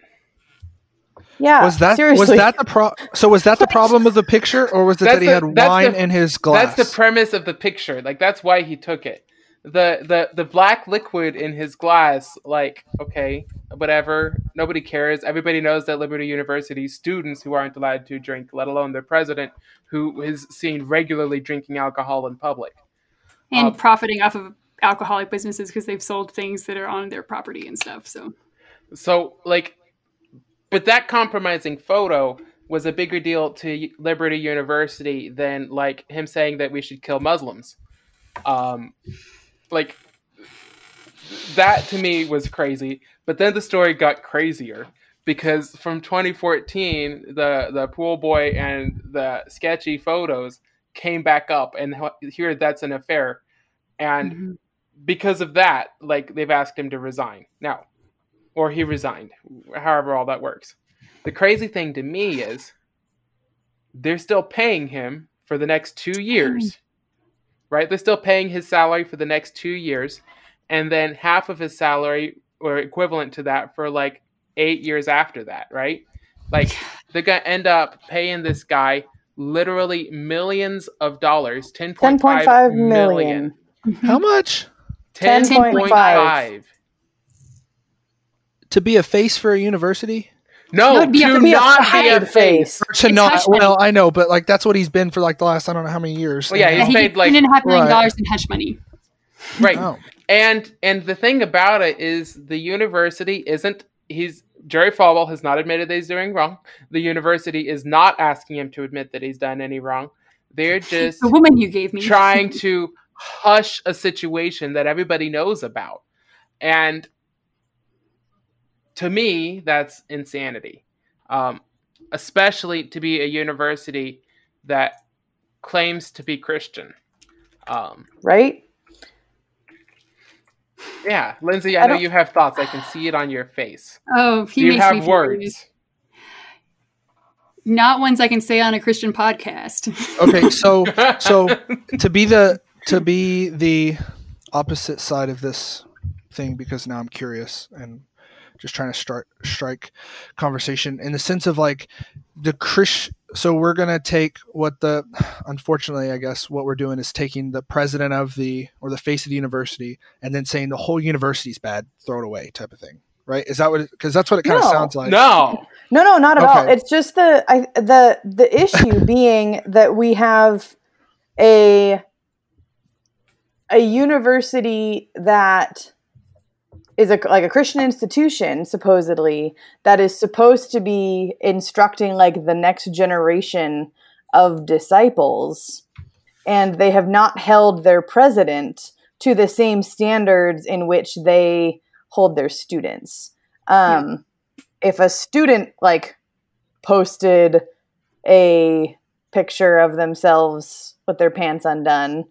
Yeah. was that seriously? was that the pro? So was that the problem of the picture, or was it That's that he the- had wine the- in his glass? That's the premise of the picture. Like that's why he took it. The the the black liquid in his glass, like, okay, whatever. Nobody cares. Everybody knows that Liberty University students who aren't allowed to drink, let alone their president, who is seen regularly drinking alcohol in public. And Um, profiting off of alcoholic businesses because they've sold things that are on their property and stuff. So So, like, but that compromising photo was a bigger deal to Liberty University than like him saying that we should kill Muslims. Um, like that to me was crazy. But then the story got crazier because from 2014, the the pool boy and the sketchy photos came back up, and here that's an affair, and Mhm. Because of that, like they've asked him to resign now, or he resigned, however all that works. The crazy thing to me is they're still paying him for the next two years, [CLEARS THROAT] right? They're still paying his salary for the next two years, and then half of his salary or equivalent to that for like eight years after that, right? Like [SIGHS] they're gonna end up paying this guy literally millions of dollars, ten point five million. million. How much 10.5. to be a face for a university? No, No, it'd be- to it'd be a not be a face. face. To It's not hush money. well, I know, but like that's what he's been for like the last I don't know how many years. Well, yeah, And Yeah, he's now- he paid, like- like, and a half million Right. dollars in hush money. Right. Oh. And and the thing about it is the university isn't he's Jerry Falwell has not admitted that he's doing wrong. The university is not asking him to admit that he's done any wrong. They're [LAUGHS] just The woman you gave me. trying to [LAUGHS] hush a situation that everybody knows about. And to me, that's insanity. Um, especially to be a university that claims to be Christian. Um, Right? yeah, Lindsay, I, I know don't- you have thoughts. I can see it on your face. Oh, he Do you makes me have furious. words? Not ones I can say on a Christian podcast. Okay, so so [LAUGHS] to be the to be the opposite side of this thing because now I'm curious and just trying to start strike conversation in the sense of like the Chris. So we're gonna take what the, unfortunately, I guess what we're doing is taking the president of the or the face of the university and then saying the whole university's bad, throw it away, type of thing. Right? Is that what? Because that's what it kind of No. sounds like. No. No, no, not at all. It's just the I, the the issue [LAUGHS] being that we have a a university that is a like a Christian institution supposedly that is supposed to be instructing like the next generation of disciples and they have not held their president to the same standards in which they hold their students. Um, If a student like posted a picture of themselves with their pants undone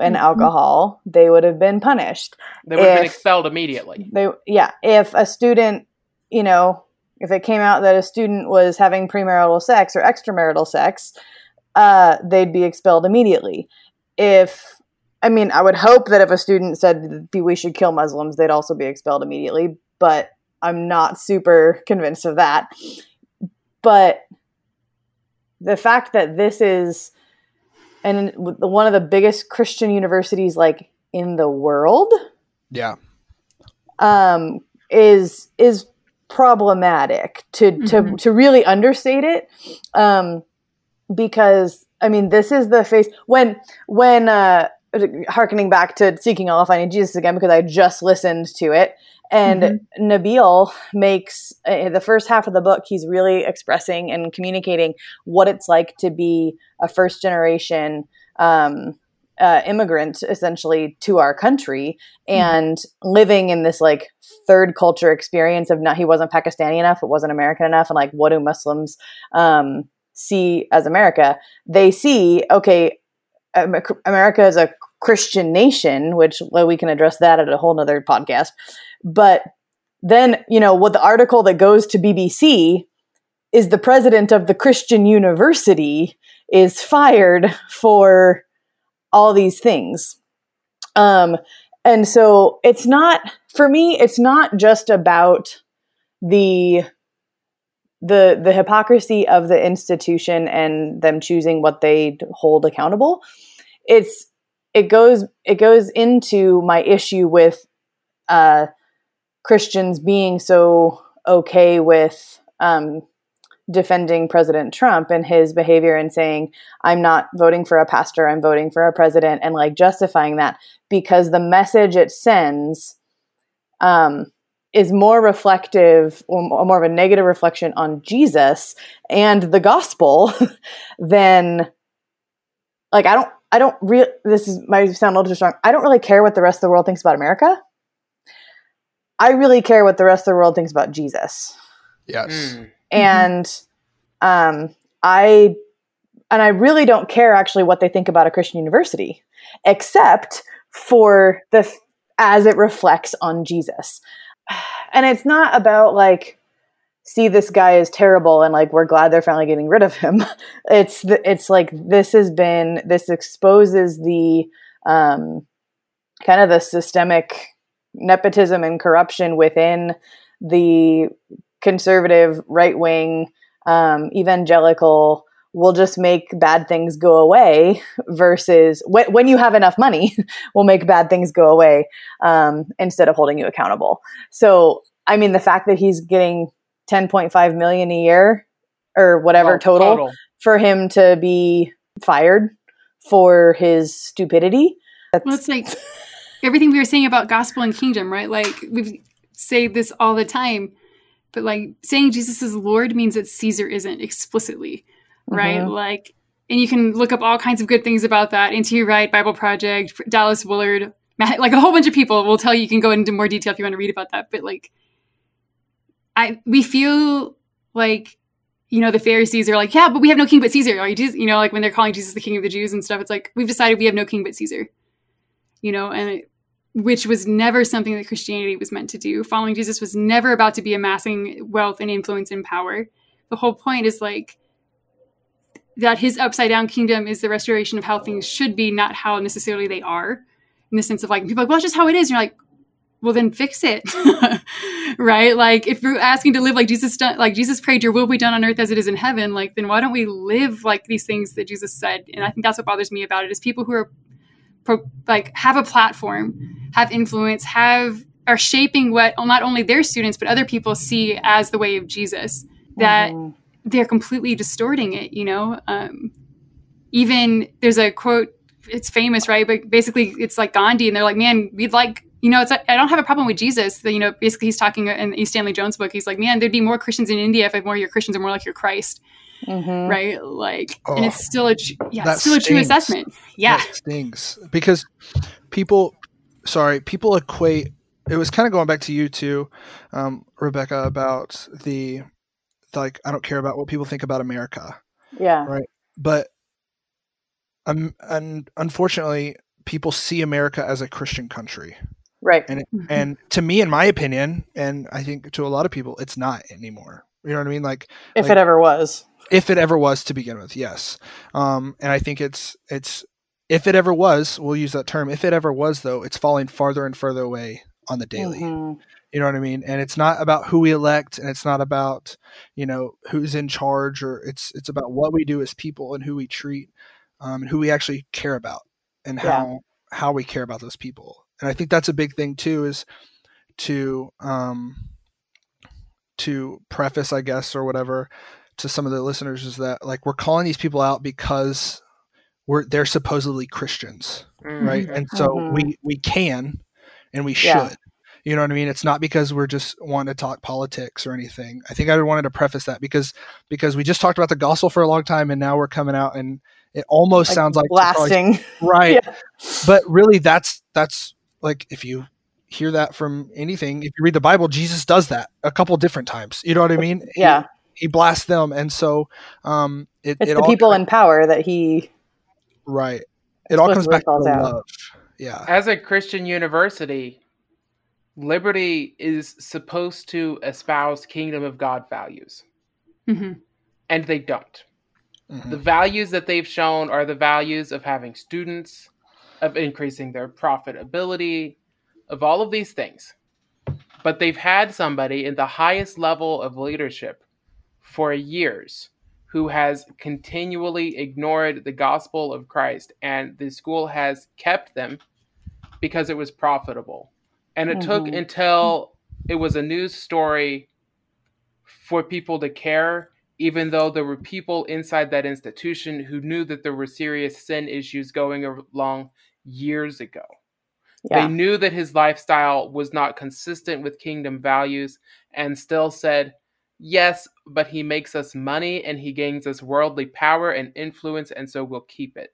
and Mhm. alcohol, they would have been punished. They would have been expelled immediately. They yeah, if a student, you know, if it came out that a student was having premarital sex or extramarital sex, uh, they'd be expelled immediately. If I mean, I would hope that if a student said we should kill Muslims, they'd also be expelled immediately, but I'm not super convinced of that. But the fact that this is and one of the biggest Christian universities like in the world Yeah. um, is is problematic to to Mhm. to really understate it um, because I mean this is the face when when uh, harkening back to seeking Allah finding Jesus again because I just listened to it and Mhm. Nabeel makes uh, the first half of the book he's really expressing and communicating what it's like to be a first generation um, uh, immigrant essentially to our country and living in this like third culture experience of not he wasn't Pakistani enough, it wasn't American enough, and like what do Muslims um, see as America? They see okay, America is a Christian nation, which well, we can address that at a whole nother podcast. But then you know what the article that goes to BBC is the president of the Christian University is fired for all these things. Um, and so it's not for me it's not just about the the the hypocrisy of the institution and them choosing what they hold accountable it's it goes it goes into my issue with uh christians being so okay with um defending president trump and his behavior and saying i'm not voting for a pastor i'm voting for a president and like justifying that because the message it sends um, is more reflective or more of a negative reflection on Jesus and the gospel [LAUGHS] than like I don't I don't real this is might sound a little too strong. I don't really care what the rest of the world thinks about America. I really care what the rest of the world thinks about Jesus Yes. Mm. and um, I and I really don't care actually what they think about a Christian university, except for the as it reflects on Jesus. [SIGHS] And it's not about like see this guy is terrible and like we're glad they're finally getting rid of him. [LAUGHS] It's the, it's like this has been this exposes the um, kind of the systemic nepotism and corruption within the conservative, right wing, um, evangelical will just make bad things go away versus when, when you have enough money [LAUGHS] we'll make bad things go away um, instead of holding you accountable. So, I mean, the fact that he's getting 10.5 million a year or whatever Well, total, for him to be fired for his stupidity. Well, it's like [LAUGHS] everything we were saying about gospel and kingdom, right? Like we say this all the time, but like saying Jesus is Lord means that Caesar isn't explicitly, right? Mhm. Like, and you can look up all kinds of good things about that. Into Your Right, Bible Project, Dallas Willard, Matt, like a whole bunch of people will tell you. You can go into more detail if you want to read about that. But like, I we feel like you know the Pharisees are like, yeah, but we have no king but Caesar. Jesus, you know, like when they're calling Jesus the King of the Jews and stuff. It's like we've decided we have no king but Caesar you know, and it, which was never something that Christianity was meant to do. Following Jesus was never about to be amassing wealth and influence and power. The whole point is like that his upside down kingdom is the restoration of how things should be, not how necessarily they are. In the sense of like people like, well, it's just how it is. And you're like, well, then fix it. [LAUGHS] right? Like if you're asking to live like Jesus done, like Jesus prayed, "Your will be done on earth as it is in heaven." Like then why don't we live like these things that Jesus said? And I think that's what bothers me about it is people who are pro, like have a platform, have influence, have are shaping what not only their students but other people see as the way of Jesus. That Mhm. they're completely distorting it. You know, um, even there's a quote. It's famous, right? But basically, it's like Gandhi, and they're like, "Man, we'd like." You know, it's I don't have a problem with Jesus. You know, basically, he's talking in E. Stanley Jones' book. He's like, "Man, there'd be more Christians in India if more of your Christians are more like your Christ." Mhm. right? Like, Oh, and it's still a yeah, that it's still a true assessment. Yeah, That stings because people, sorry, people equate. It was kind of going back to you too, um, Rebecca, about the like. I don't care about what people think about America, Yeah. Right. But um, and unfortunately, people see America as a Christian country, Right. Mm-hmm. and to me, in my opinion, and I think to a lot of people, it's not anymore. You know what I mean? Like If like- it ever was. if it ever was to begin with yes um, and i think it's it's if it ever was we'll use that term if it ever was though it's falling farther and further away on the daily Mhm. you know what i mean and it's not about who we elect and it's not about you know who's in charge or it's it's about what we do as people and who we treat um, and who we actually care about and Yeah. how how we care about those people and i think that's a big thing too is to um to preface i guess or whatever to some of the listeners is that like we're calling these people out because we're they're supposedly christians right Mhm. and so Mhm. we we can and we should Yeah. you know what i mean it's not because we're just wanting to talk politics or anything i think i wanted to preface that because because we just talked about the gospel for a long time and now we're coming out and it almost Like sounds like we're probably- blasting. [LAUGHS] right Yeah. but really that's that's like if you hear that from anything if you read the bible jesus does that a couple different times you know what i mean Yeah. he, blasts them and so um it, It's it the all people in power that he right it all comes back to calls the out. love yeah As a Christian university, Liberty is supposed to espouse kingdom of God values, hmm and they don't. Mhm. The values that they've shown are the values of having students, of increasing their profitability, of all of these things. But they've had somebody in the highest level of leadership for years who has continually ignored the gospel of Christ, and the school has kept them because it was profitable. And it took Mhm. until it was a news story for people to care, even though there were people inside that institution who knew that there were serious sin issues going along years ago. yeah. They knew that his lifestyle was not consistent with kingdom values and still said, Yes, but he makes us money and he gains us worldly power and influence, and so we'll keep it.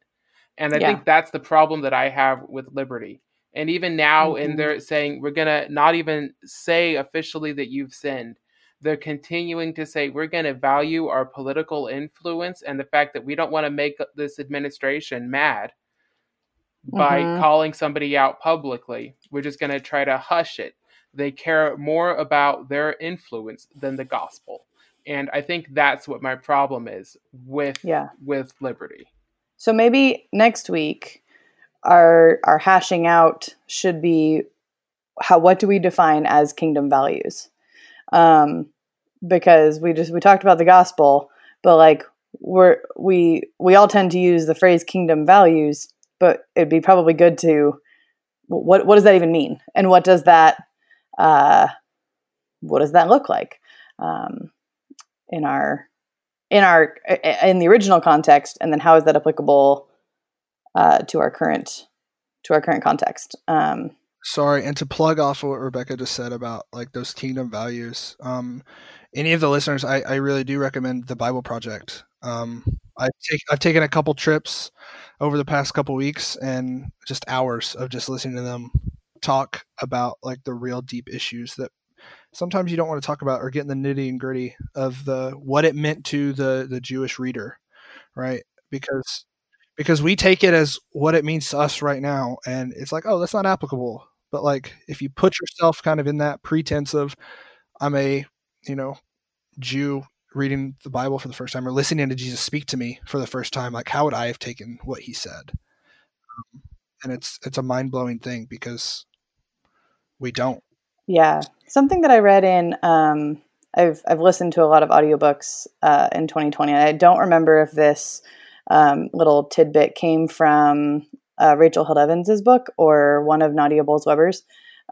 And I Yeah. think that's the problem that I have with liberty. And even now, in Mhm. there saying, We're going to not even say officially that you've sinned. They're continuing to say, We're going to value our political influence and the fact that we don't want to make this administration mad by Mhm. calling somebody out publicly. We're just going to try to hush it. They care more about their influence than the gospel. And I think that's what my problem is with Yeah. with liberty. So maybe next week our our hashing out should be how what do we define as kingdom values? Um because we just we talked about the gospel, but like we're we we all tend to use the phrase kingdom values, but it'd be probably good to what what does that even mean? And what does that uh what does that look like? Um in our in our in the original context and then how is that applicable uh, to our current to our current context um, sorry and to plug off of what rebecca just said about like those kingdom values um any of the listeners i, I really do recommend the bible project. Um i've, take, I've taken a couple trips over the past couple weeks and just hours of just listening to them talk about like the real deep issues that sometimes you don't want to talk about or get in the nitty and gritty of the what it meant to the the jewish reader right? Because because we take it as what it means to us right now and it's like oh that's not applicable but like if you put yourself kind of in that pretense of i'm a you know jew reading the bible for the first time or listening to jesus speak to me for the first time like how would i have taken what he said um, and it's it's a mind-blowing thing because we don't Yeah. Something that I read in um I've I've listened to a lot of audiobooks uh, in 2020. I don't remember if this um, little tidbit came from uh, Rachel Held Evans's book or one of Nadia Bolz-Weber's.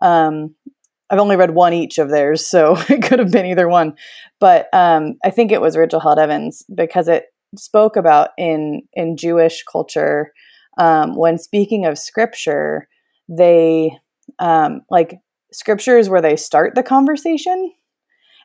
Um, I've only read one each of theirs, so [LAUGHS] it could have been either one. But um, I think it was Rachel Held Evans because it spoke about in in Jewish culture um, when speaking of scripture, they um, like scripture is where they start the conversation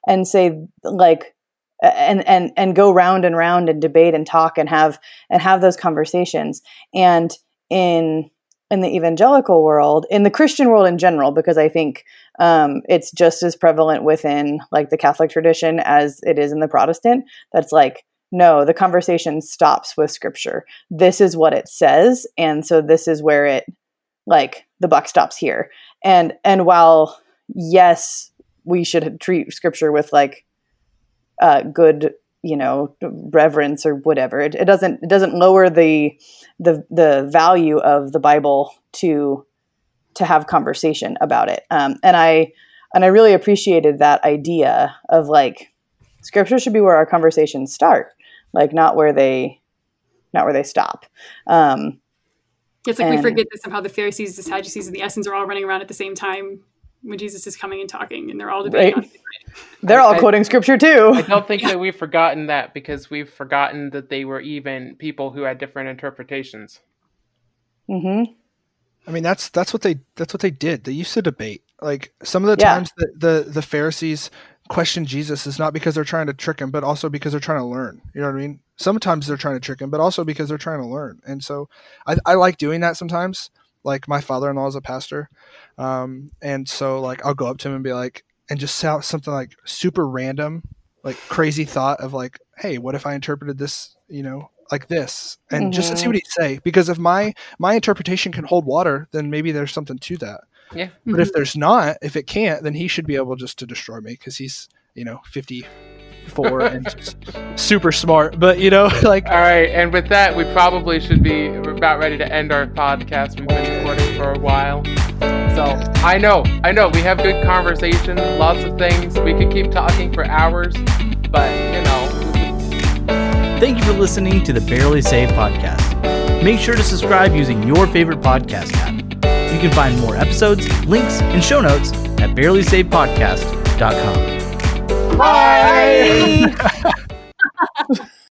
and say like and and and go round and round and debate and talk and have and have those conversations and in in the evangelical world in the christian world in general because i think um, it's just as prevalent within like the catholic tradition as it is in the protestant that's like no the conversation stops with scripture. This is what it says and so this is where it like the buck stops here. And and while yes we should treat scripture with like uh, good you know reverence or whatever it, it doesn't it doesn't lower the the the value of the bible to to have conversation about it um, and i and i really appreciated that idea of like scripture should be where our conversations start like not where they not where they stop um, it's like and- we forget that somehow the Pharisees, the Sadducees, and the Essenes are all running around at the same time when Jesus is coming and talking, and they're all debating. Right. On they're all I- quoting scripture too I don't think that we've forgotten that because we've forgotten that they were even people who had different interpretations. hmm I mean, that's that's what they that's what they did. They used to debate. Like some of the Yeah. times that the the Pharisees question Jesus is not because they're trying to trick him, but also because they're trying to learn. You know what I mean? Sometimes they're trying to trick him, but also because they're trying to learn. And so I, I like doing that sometimes. Like my father-in-law is a pastor, um, and so like I'll go up to him and be like, and just say out something like super random, like crazy thought of like, hey, what if I interpreted this, you know, like this, and just to see Mhm. what he'd say. Because if my my interpretation can hold water, then maybe there's something to that. Yeah. But if there's not, if it can't, then he should be able just to destroy me because he's, you know, 54 and [LAUGHS] super smart. But, you know, [LAUGHS] like, All right, and with that, we probably should be about ready to end our podcast. We've been recording for a while. So I know, I know, we have good conversation, lots of things. We could keep talking for hours, but you know, Thank you for listening to the Barely Saved podcast. Make sure to subscribe using your favorite podcast app. You can find more episodes, links, and show notes at barelysavedpodcast.com. bye. [LAUGHS]